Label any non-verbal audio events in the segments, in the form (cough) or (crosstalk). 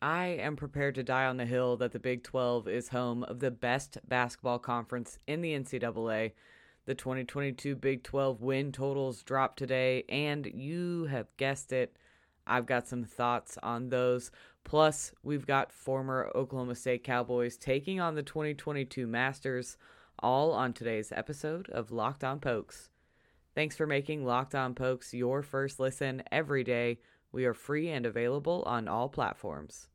I am prepared to die on the hill that the Big 12 is home of the best basketball conference in the NCAA. The 2022 Big 12 win totals dropped today, and you have guessed it, I've got some thoughts on those. Plus, we've got former Oklahoma State Cowboys taking on the 2022 Masters, all on today's episode of Locked On Pokes. Thanks for making Locked On Pokes your first listen every day we are free and available on all platforms.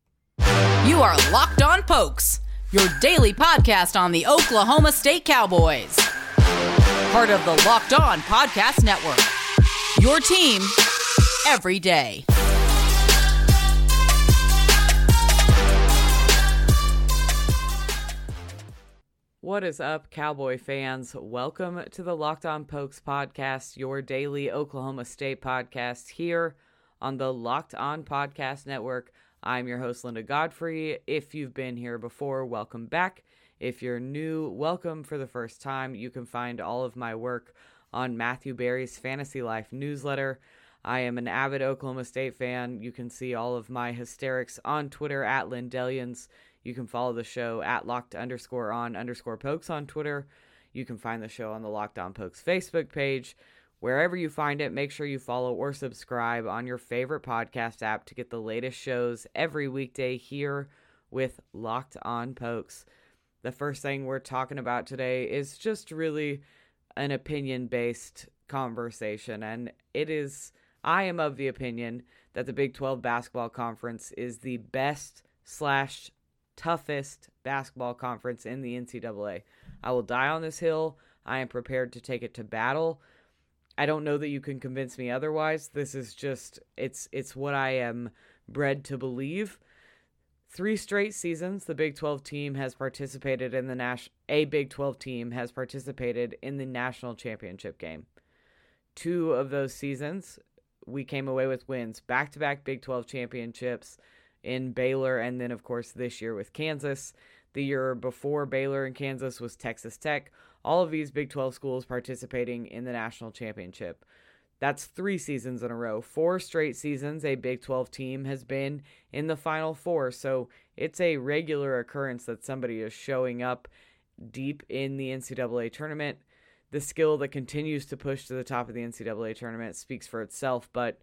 You are Locked On Pokes, your daily podcast on the Oklahoma State Cowboys. Part of the Locked On Podcast Network. Your team every day. What is up, Cowboy fans? Welcome to the Locked On Pokes podcast, your daily Oklahoma State podcast here on the Locked On Podcast Network. I'm your host, Linda Godfrey. If you've been here before, welcome back. If you're new, welcome for the first time. You can find all of my work on Matthew Berry's Fantasy Life newsletter. I am an avid Oklahoma State fan. You can see all of my hysterics on Twitter at Lindellians. You can follow the show at locked underscore on underscore pokes on Twitter. You can find the show on the Locked On Pokes Facebook page. Wherever you find it, make sure you follow or subscribe on your favorite podcast app to get the latest shows every weekday here with Locked On Pokes. The first thing we're talking about today is just really an opinion based conversation. And it is, I am of the opinion that the Big 12 basketball conference is the best slash toughest basketball conference in the NCAA. I will die on this hill. I am prepared to take it to battle. I don't know that you can convince me otherwise. This is just it's it's what I am bred to believe. Three straight seasons the Big 12 team has participated in the Nash a Big 12 team has participated in the national championship game. Two of those seasons we came away with wins, back-to-back Big 12 championships in Baylor and then of course this year with Kansas. The year before Baylor and Kansas was Texas Tech all of these Big 12 schools participating in the national championship. That's three seasons in a row. Four straight seasons, a Big 12 team has been in the Final Four. So it's a regular occurrence that somebody is showing up deep in the NCAA tournament. The skill that continues to push to the top of the NCAA tournament speaks for itself. But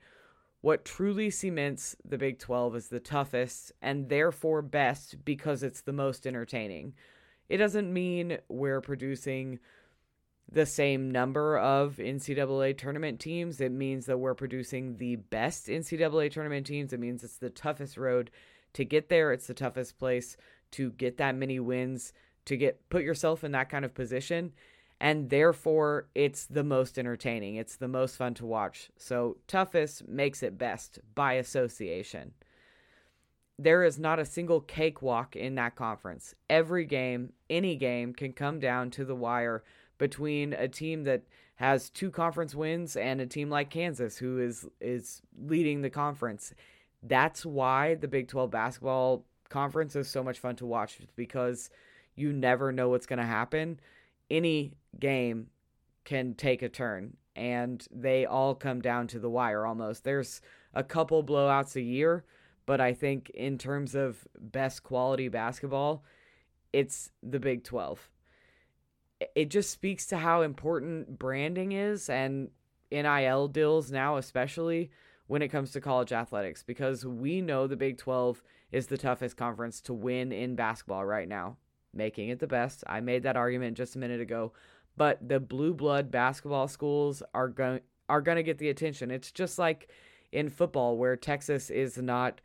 what truly cements the Big 12 as the toughest and therefore best because it's the most entertaining. It doesn't mean we're producing the same number of NCAA tournament teams. It means that we're producing the best NCAA tournament teams. It means it's the toughest road to get there. It's the toughest place to get that many wins, to get put yourself in that kind of position. And therefore, it's the most entertaining. It's the most fun to watch. So, toughest makes it best by association there is not a single cakewalk in that conference. Every game, any game, can come down to the wire between a team that has two conference wins and a team like Kansas who is is leading the conference. That's why the Big 12 basketball conference is so much fun to watch because you never know what's going to happen. Any game can take a turn and they all come down to the wire almost. There's a couple blowouts a year, but I think in terms of best quality basketball, it's the Big 12. It just speaks to how important branding is and NIL deals now, especially when it comes to college athletics, because we know the Big 12 is the toughest conference to win in basketball right now, making it the best. I made that argument just a minute ago, but the blue blood basketball schools are going are going to get the attention. It's just like in football where Texas is not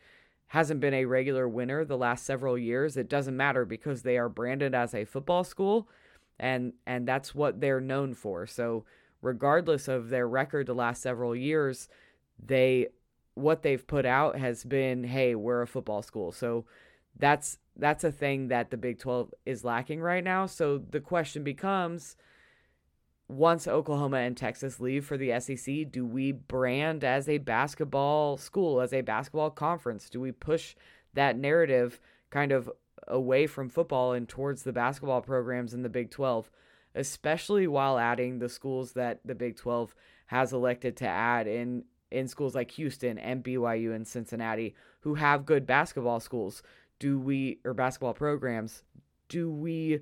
hasn't been a regular winner the last several years, it doesn't matter because they are branded as a football school and and that's what they're known for. So regardless of their record the last several years, they what they've put out has been, hey, we're a football school. So that's that's a thing that the Big 12 is lacking right now. So the question becomes once Oklahoma and Texas leave for the SEC, do we brand as a basketball school, as a basketball conference? Do we push that narrative kind of away from football and towards the basketball programs in the Big 12, especially while adding the schools that the Big 12 has elected to add in in schools like Houston and BYU and Cincinnati who have good basketball schools? Do we, or basketball programs, do we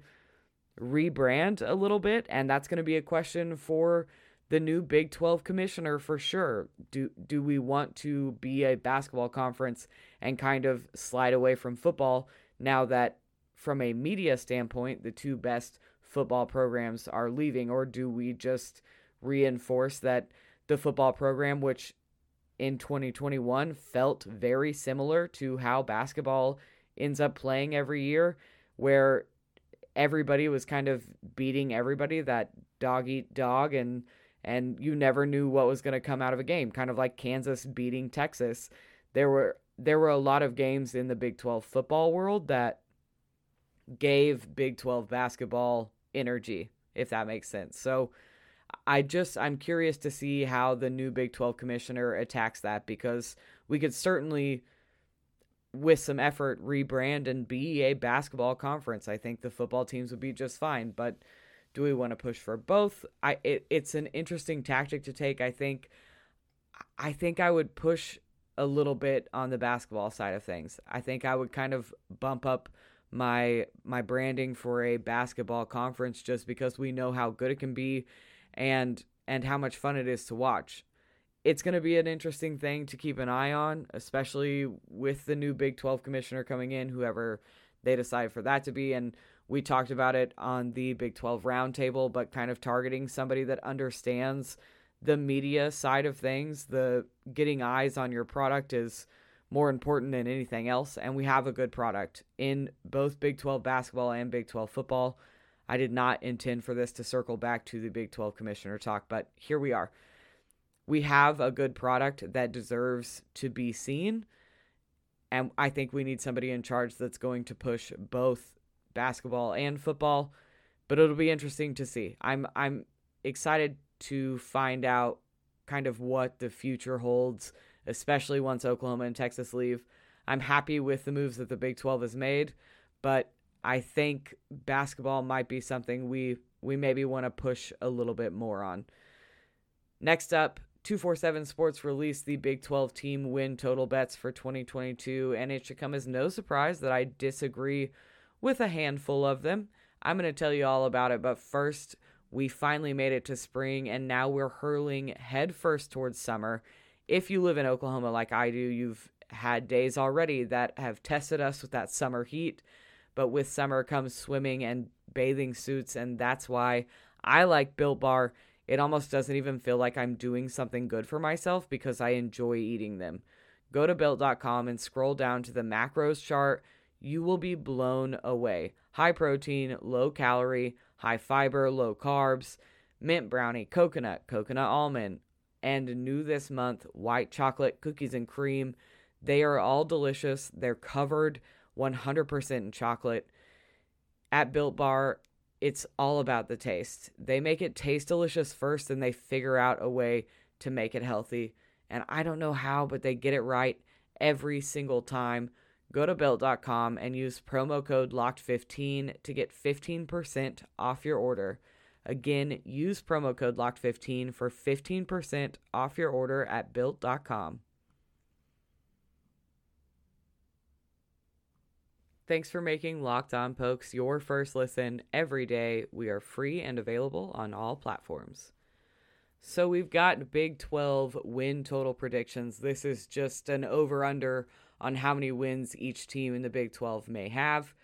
rebrand a little bit? And that's going to be a question for the new Big 12 commissioner for sure. Do do we want to be a basketball conference and kind of slide away from football now that from a media standpoint the two best football programs are leaving or do we just reinforce that the football program which in 2021 felt very similar to how basketball ends up playing every year where everybody was kind of beating everybody that dog eat dog and and you never knew what was going to come out of a game kind of like Kansas beating Texas. There were there were a lot of games in the Big 12 football world that gave Big 12 basketball energy if that makes sense. So I just I'm curious to see how the new Big 12 commissioner attacks that because we could certainly with some effort rebrand and be a basketball conference. I think the football teams would be just fine, but do we want to push for both? I it, it's an interesting tactic to take. I think I think I would push a little bit on the basketball side of things. I think I would kind of bump up my my branding for a basketball conference just because we know how good it can be and and how much fun it is to watch it's going to be an interesting thing to keep an eye on, especially with the new Big 12 commissioner coming in, whoever they decide for that to be. And we talked about it on the Big 12 roundtable, but kind of targeting somebody that understands the media side of things. The getting eyes on your product is more important than anything else. And we have a good product in both Big 12 basketball and Big 12 football. I did not intend for this to circle back to the Big 12 commissioner talk, but here we are we have a good product that deserves to be seen. And I think we need somebody in charge that's going to push both basketball and football. But it'll be interesting to see. I'm I'm excited to find out kind of what the future holds, especially once Oklahoma and Texas leave. I'm happy with the moves that the Big 12 has made, but I think basketball might be something we we maybe want to push a little bit more on. Next up, 247 Sports released the Big 12 team win total bets for 2022, and it should come as no surprise that I disagree with a handful of them. I'm going to tell you all about it, but first, we finally made it to spring, and now we're hurling headfirst towards summer. If you live in Oklahoma like I do, you've had days already that have tested us with that summer heat, but with summer comes swimming and bathing suits, and that's why I like Built Bar it almost doesn't even feel like I'm doing something good for myself because I enjoy eating them. Go to built.com and scroll down to the macros chart. You will be blown away. High protein, low calorie, high fiber, low carbs, mint brownie, coconut, coconut almond, and new this month, white chocolate, cookies and cream. They are all delicious. They're covered 100% in chocolate. At Built Bar, it's all about the taste. They make it taste delicious first and they figure out a way to make it healthy. And I don't know how, but they get it right every single time. Go to built.com and use promo code LOCKED15 to get 15% off your order. Again, use promo code LOCKED15 for 15% off your order at built.com. Thanks for making Locked On Pokes your first listen every day. We are free and available on all platforms. So we've got Big 12 win total predictions. This is just an over under on how many wins each team in the Big 12 may have.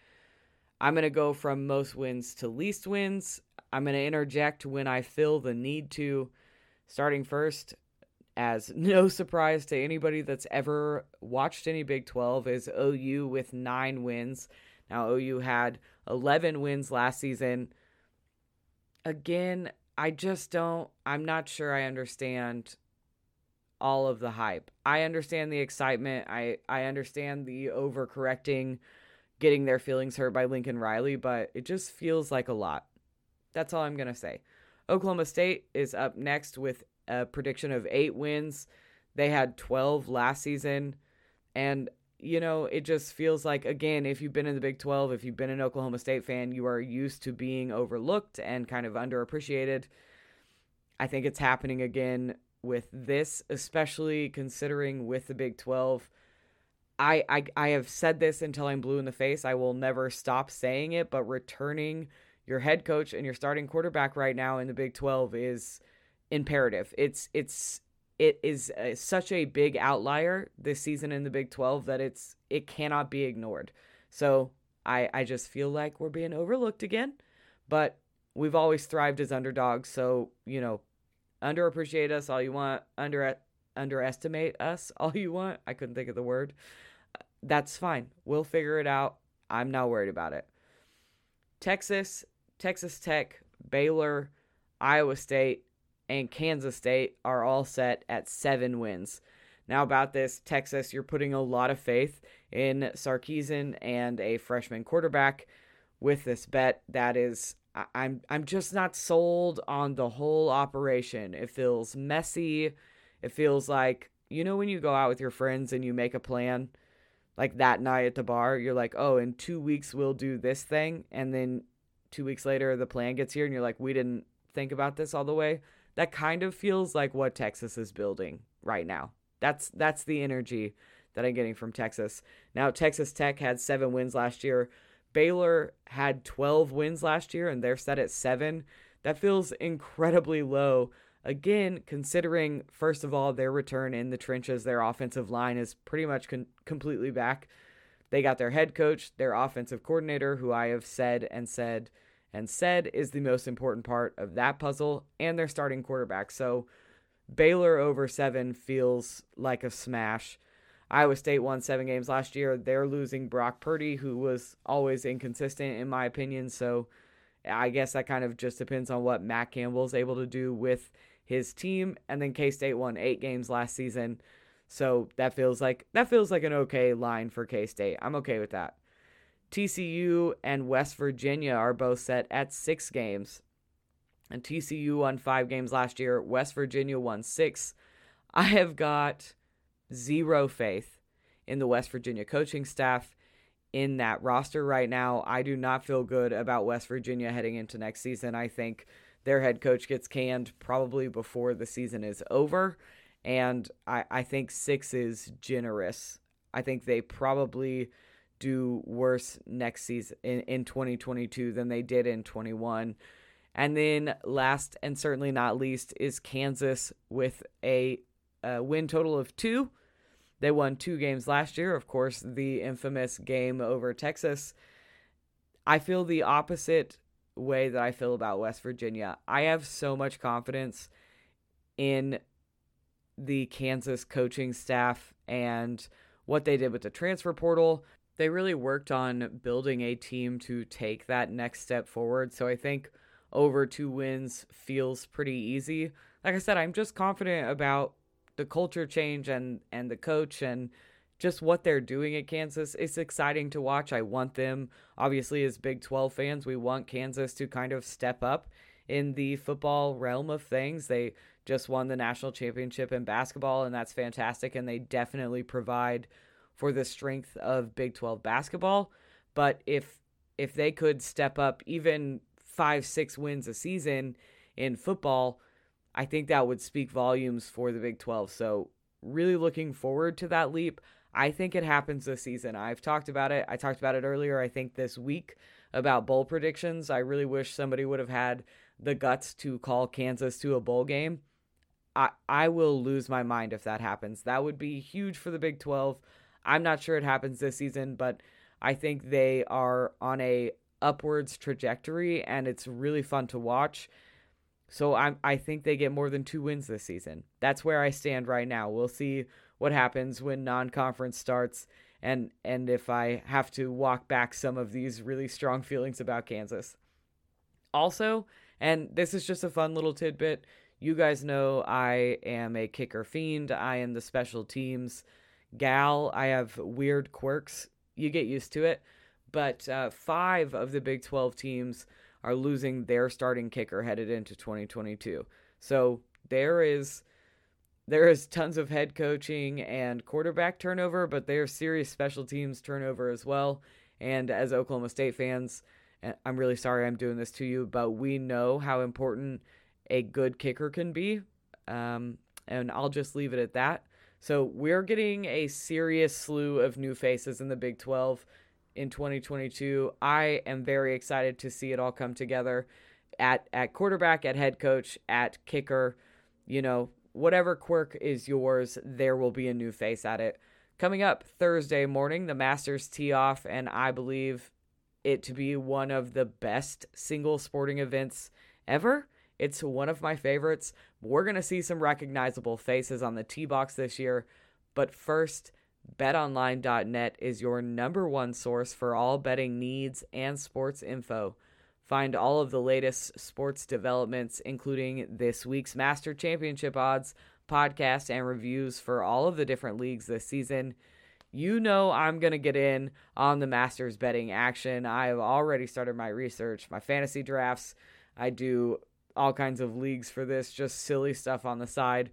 I'm going to go from most wins to least wins. I'm going to interject when I feel the need to. Starting first, as (laughs) no surprise to anybody that's ever watched any Big 12 is OU with 9 wins. Now OU had 11 wins last season. Again, I just don't I'm not sure I understand all of the hype. I understand the excitement. I I understand the overcorrecting, getting their feelings hurt by Lincoln Riley, but it just feels like a lot. That's all I'm going to say. Oklahoma State is up next with a prediction of eight wins. They had 12 last season. And, you know, it just feels like, again, if you've been in the Big 12, if you've been an Oklahoma State fan, you are used to being overlooked and kind of underappreciated. I think it's happening again. with this, especially considering with the Big 12. I, I I have said this until I'm blue in the face. I will never stop saying it, but returning your head coach and your starting quarterback right now in the Big 12 is imperative. It's it's it is a, such a big outlier this season in the Big 12 that it's it cannot be ignored. So, I I just feel like we're being overlooked again, but we've always thrived as underdogs, so, you know, underappreciate us all you want, under underestimate us (laughs) all you want. I couldn't think of the word. That's fine. We'll figure it out. I'm not worried about it. Texas, Texas Tech, Baylor, Iowa State, and Kansas State are all set at seven wins. Now, about this, Texas, you're putting a lot of faith in Sarkisian and a freshman quarterback with this bet. That is I'm I'm just not sold on the whole operation. It feels messy. It feels like you know when you go out with your friends and you make a plan like that night at the bar, you're like, "Oh, in 2 weeks we'll do this thing." And then 2 weeks later the plan gets here and you're like, "We didn't think about this all the way." That kind of feels like what Texas is building right now. That's that's the energy that I'm getting from Texas. Now Texas Tech had 7 wins last year Baylor had 12 wins last year and they're set at seven. That feels incredibly low. Again, considering, first of all, their return in the trenches, their offensive line is pretty much con- completely back. They got their head coach, their offensive coordinator, who I have said and said and said is the most important part of that puzzle, and their starting quarterback. So Baylor over seven feels like a smash. Iowa State won seven games last year. They're losing Brock Purdy, who was always inconsistent, in my opinion. So I guess that kind of just depends on what Matt Campbell's able to do with his team. And then K State won eight games last season. So that feels like that feels like an okay line for K State. I'm okay with that. TCU and West Virginia are both set at six games. And TCU won five games last year. West Virginia won six. I have got zero faith in the West Virginia coaching staff in that roster right now. I do not feel good about West Virginia heading into next season. I think their head coach gets canned probably before the season is over. And I, I think six is generous. I think they probably do worse next season in, in 2022 than they did in 21. And then last and certainly not least is Kansas with a, a win total of two they won two games last year, of course, the infamous game over Texas. I feel the opposite way that I feel about West Virginia. I have so much confidence in the Kansas coaching staff and what they did with the transfer portal. They really worked on building a team to take that next step forward. So I think over two wins feels pretty easy. Like I said, I'm just confident about the culture change and and the coach and just what they're doing at Kansas. It's exciting to watch. I want them, obviously, as Big 12 fans, we want Kansas to kind of step up in the football realm of things. They just won the national championship in basketball, and that's fantastic. And they definitely provide for the strength of Big 12 basketball. But if if they could step up even five, six wins a season in football, I think that would speak volumes for the Big 12. So, really looking forward to that leap. I think it happens this season. I've talked about it. I talked about it earlier, I think this week, about bowl predictions. I really wish somebody would have had the guts to call Kansas to a bowl game. I, I will lose my mind if that happens. That would be huge for the Big 12. I'm not sure it happens this season, but I think they are on a upwards trajectory and it's really fun to watch. So I I think they get more than two wins this season. That's where I stand right now. We'll see what happens when non-conference starts and and if I have to walk back some of these really strong feelings about Kansas. Also, and this is just a fun little tidbit, you guys know I am a kicker fiend. I am the special teams gal. I have weird quirks. You get used to it. But uh, five of the Big 12 teams are losing their starting kicker headed into 2022. So there is there is tons of head coaching and quarterback turnover, but there's serious special teams turnover as well. And as Oklahoma State fans, I'm really sorry I'm doing this to you, but we know how important a good kicker can be. Um, And I'll just leave it at that. So we're getting a serious slew of new faces in the Big 12 in 2022. I am very excited to see it all come together at at quarterback, at head coach, at kicker, you know, whatever quirk is yours, there will be a new face at it. Coming up Thursday morning, the Masters tee off and I believe it to be one of the best single sporting events ever. It's one of my favorites. We're going to see some recognizable faces on the T box this year. But first, betonline.net is your number one source for all betting needs and sports info. Find all of the latest sports developments, including this week's Master Championship odds, podcasts, and reviews for all of the different leagues this season. You know, I'm going to get in on the Masters betting action. I have already started my research, my fantasy drafts. I do all kinds of leagues for this, just silly stuff on the side.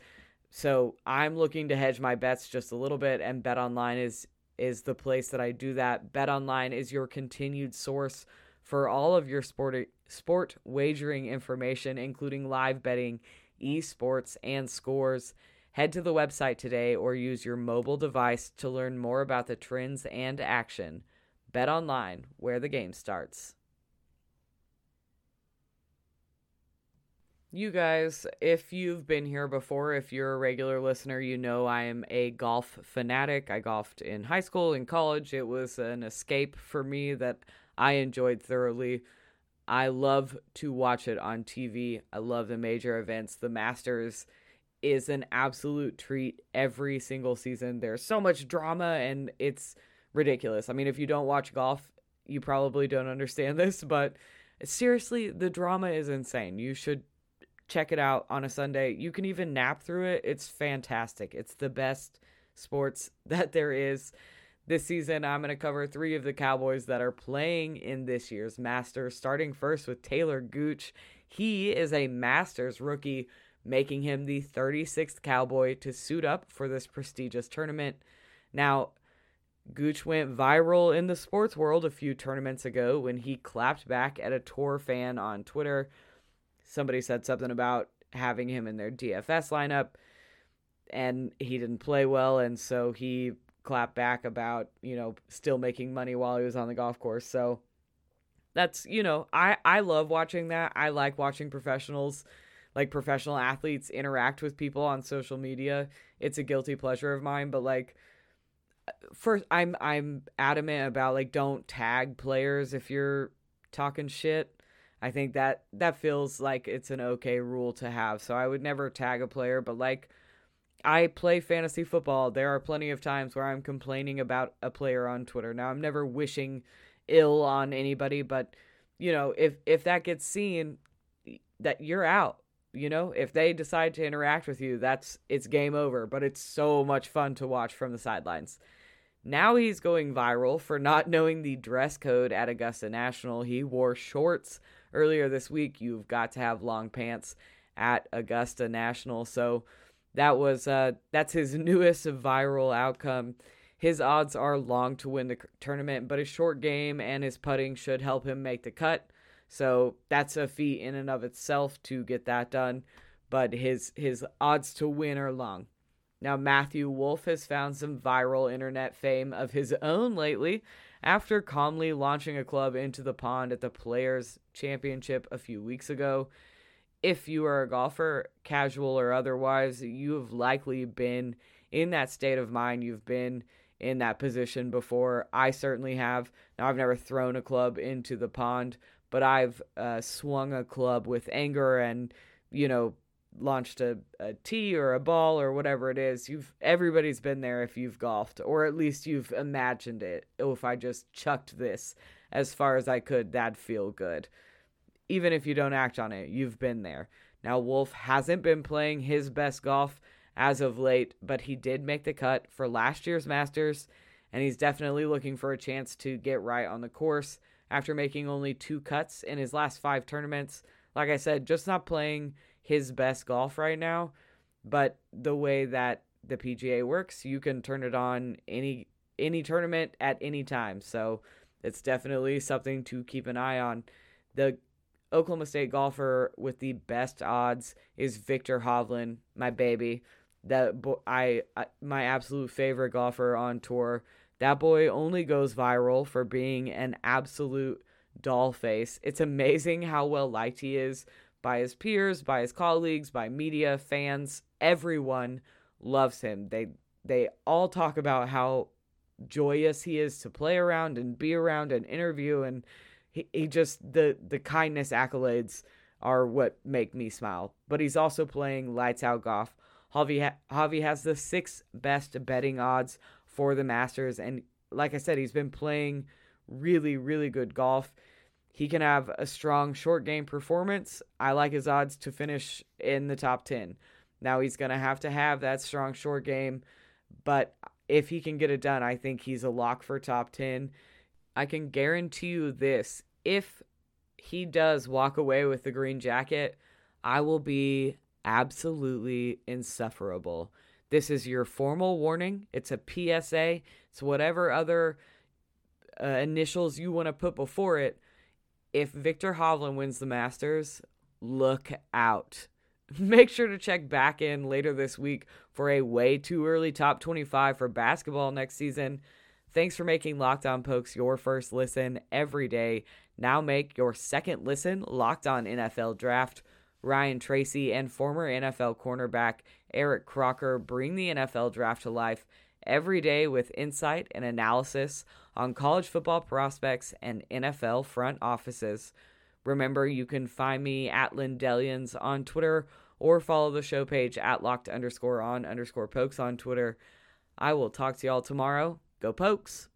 So I'm looking to hedge my bets just a little bit, and Bet Online is is the place that I do that. Bet Online is your continued source for all of your sport sport wagering information, including live betting, esports, and scores. Head to the website today or use your mobile device to learn more about the trends and action. Bet online, where the game starts. You guys, if you've been here before, if you're a regular listener, you know I am a golf fanatic. I golfed in high school, in college. It was an escape for me that I enjoyed thoroughly. I love to watch it on TV. I love the major events, the Masters is an absolute treat every single season. There's so much drama and it's ridiculous. I mean, if you don't watch golf, you probably don't understand (laughs) this, but seriously, the drama is insane. You should check it out on a Sunday. You can even nap through it. It's fantastic. It's the best sports (laughs) that there is. This season, I'm going to cover three of the Cowboys that are playing in this year's Masters, starting first with Taylor Gooch. He is a Masters rookie making him the 36th Cowboy to suit up for this prestigious tournament. Now, Gooch went viral in the sports world a few tournaments ago when he clapped back at a tour fan on Twitter. Somebody said something about having him in their DFS lineup, and he didn't play well, and so he clapped back about, you know, still making money while he was on the golf course. So that's, you know, I, I love watching that. I like watching professionals like professional athletes interact with people on social media. It's a guilty pleasure of mine, but like first I'm I'm adamant about like don't tag players if you're talking shit. I think that that feels like it's an okay rule to have. So I would never tag a player, but like I play fantasy football. There are plenty of times where I'm complaining about a player on Twitter. Now I'm never wishing ill on anybody, but you know, if if that gets seen that you're out you know if they decide to interact with you that's it's game over but it's so much fun to watch from the sidelines now he's going viral for not knowing the dress code at augusta national he wore shorts earlier this week you've got to have long pants at augusta national so that was uh that's his (laughs) newest viral outcome his odds are long to win the tournament but his short game and his putting should help him make the cut so that's a feat in and of itself to get that done. But his his odds to win are long. Now Matthew Wolff has found some viral internet fame of his own lately after calmly launching a club into the pond at the Players Championship a few weeks ago. If you are a golfer, casual or otherwise, you have likely been in that state of mind. You've been in that position before. I certainly have. Now, I've never thrown a club into the pond, but I've uh, swung a club with anger and you know launched a, a tee or a ball or whatever it is. You've everybody's been there if you've golfed, or at least you've imagined it. Oh, if I just chucked this as far as I could, that'd feel good. Even if you don't act on it, you've been there. Now Wolff hasn't been playing his best golf as of late, but he did make the cut for last year's Masters, and he's definitely looking for a chance to get right on the course after making only two cuts in his last five tournaments. Like I said, just not playing his best golf right now. But the way that the PGA works, you can turn it on any any tournament at any time. So it's definitely something to keep an eye on. The Oklahoma State golfer with the best odds is Viktor Hovland, my baby. that I, I my absolute favorite golfer on tour. That boy only goes viral for being an absolute doll face. It's amazing how well liked he is by his peers, by his colleagues, by media, fans, everyone loves him. They they all talk about how joyous he is to play around and be around and interview and he, he just the the kindness accolades are what make me smile. But he's also playing lights out golf. Javi, ha- Javi has the sixth best betting odds for the Masters. And like I said, he's been playing really, really good golf. He can have a strong short game performance. I like his odds to finish in the top 10. Now he's going to have to have that strong short game, but if he can get it done, I think he's a lock for top 10. I can guarantee you this if he does walk away with the green jacket, I will be absolutely insufferable. This is your formal warning. It's a PSA. It's whatever other uh, initials you want to put before it. If Viktor Hovland wins the Masters, look out. (laughs) Make sure to check back in later this week for a way too early top 25 for basketball next season. Thanks for making Locked On Pokes your first listen every day. Now make your second listen Locked On NFL Draft. Ryan Tracy and former NFL cornerback Eric Crocker bring the NFL draft to life every day with insight and analysis on college football prospects and NFL front offices. Remember, you can find me at Lindellians on Twitter or follow the show page at locked underscore on underscore pokes on Twitter. I will talk to y'all tomorrow. Go pokes!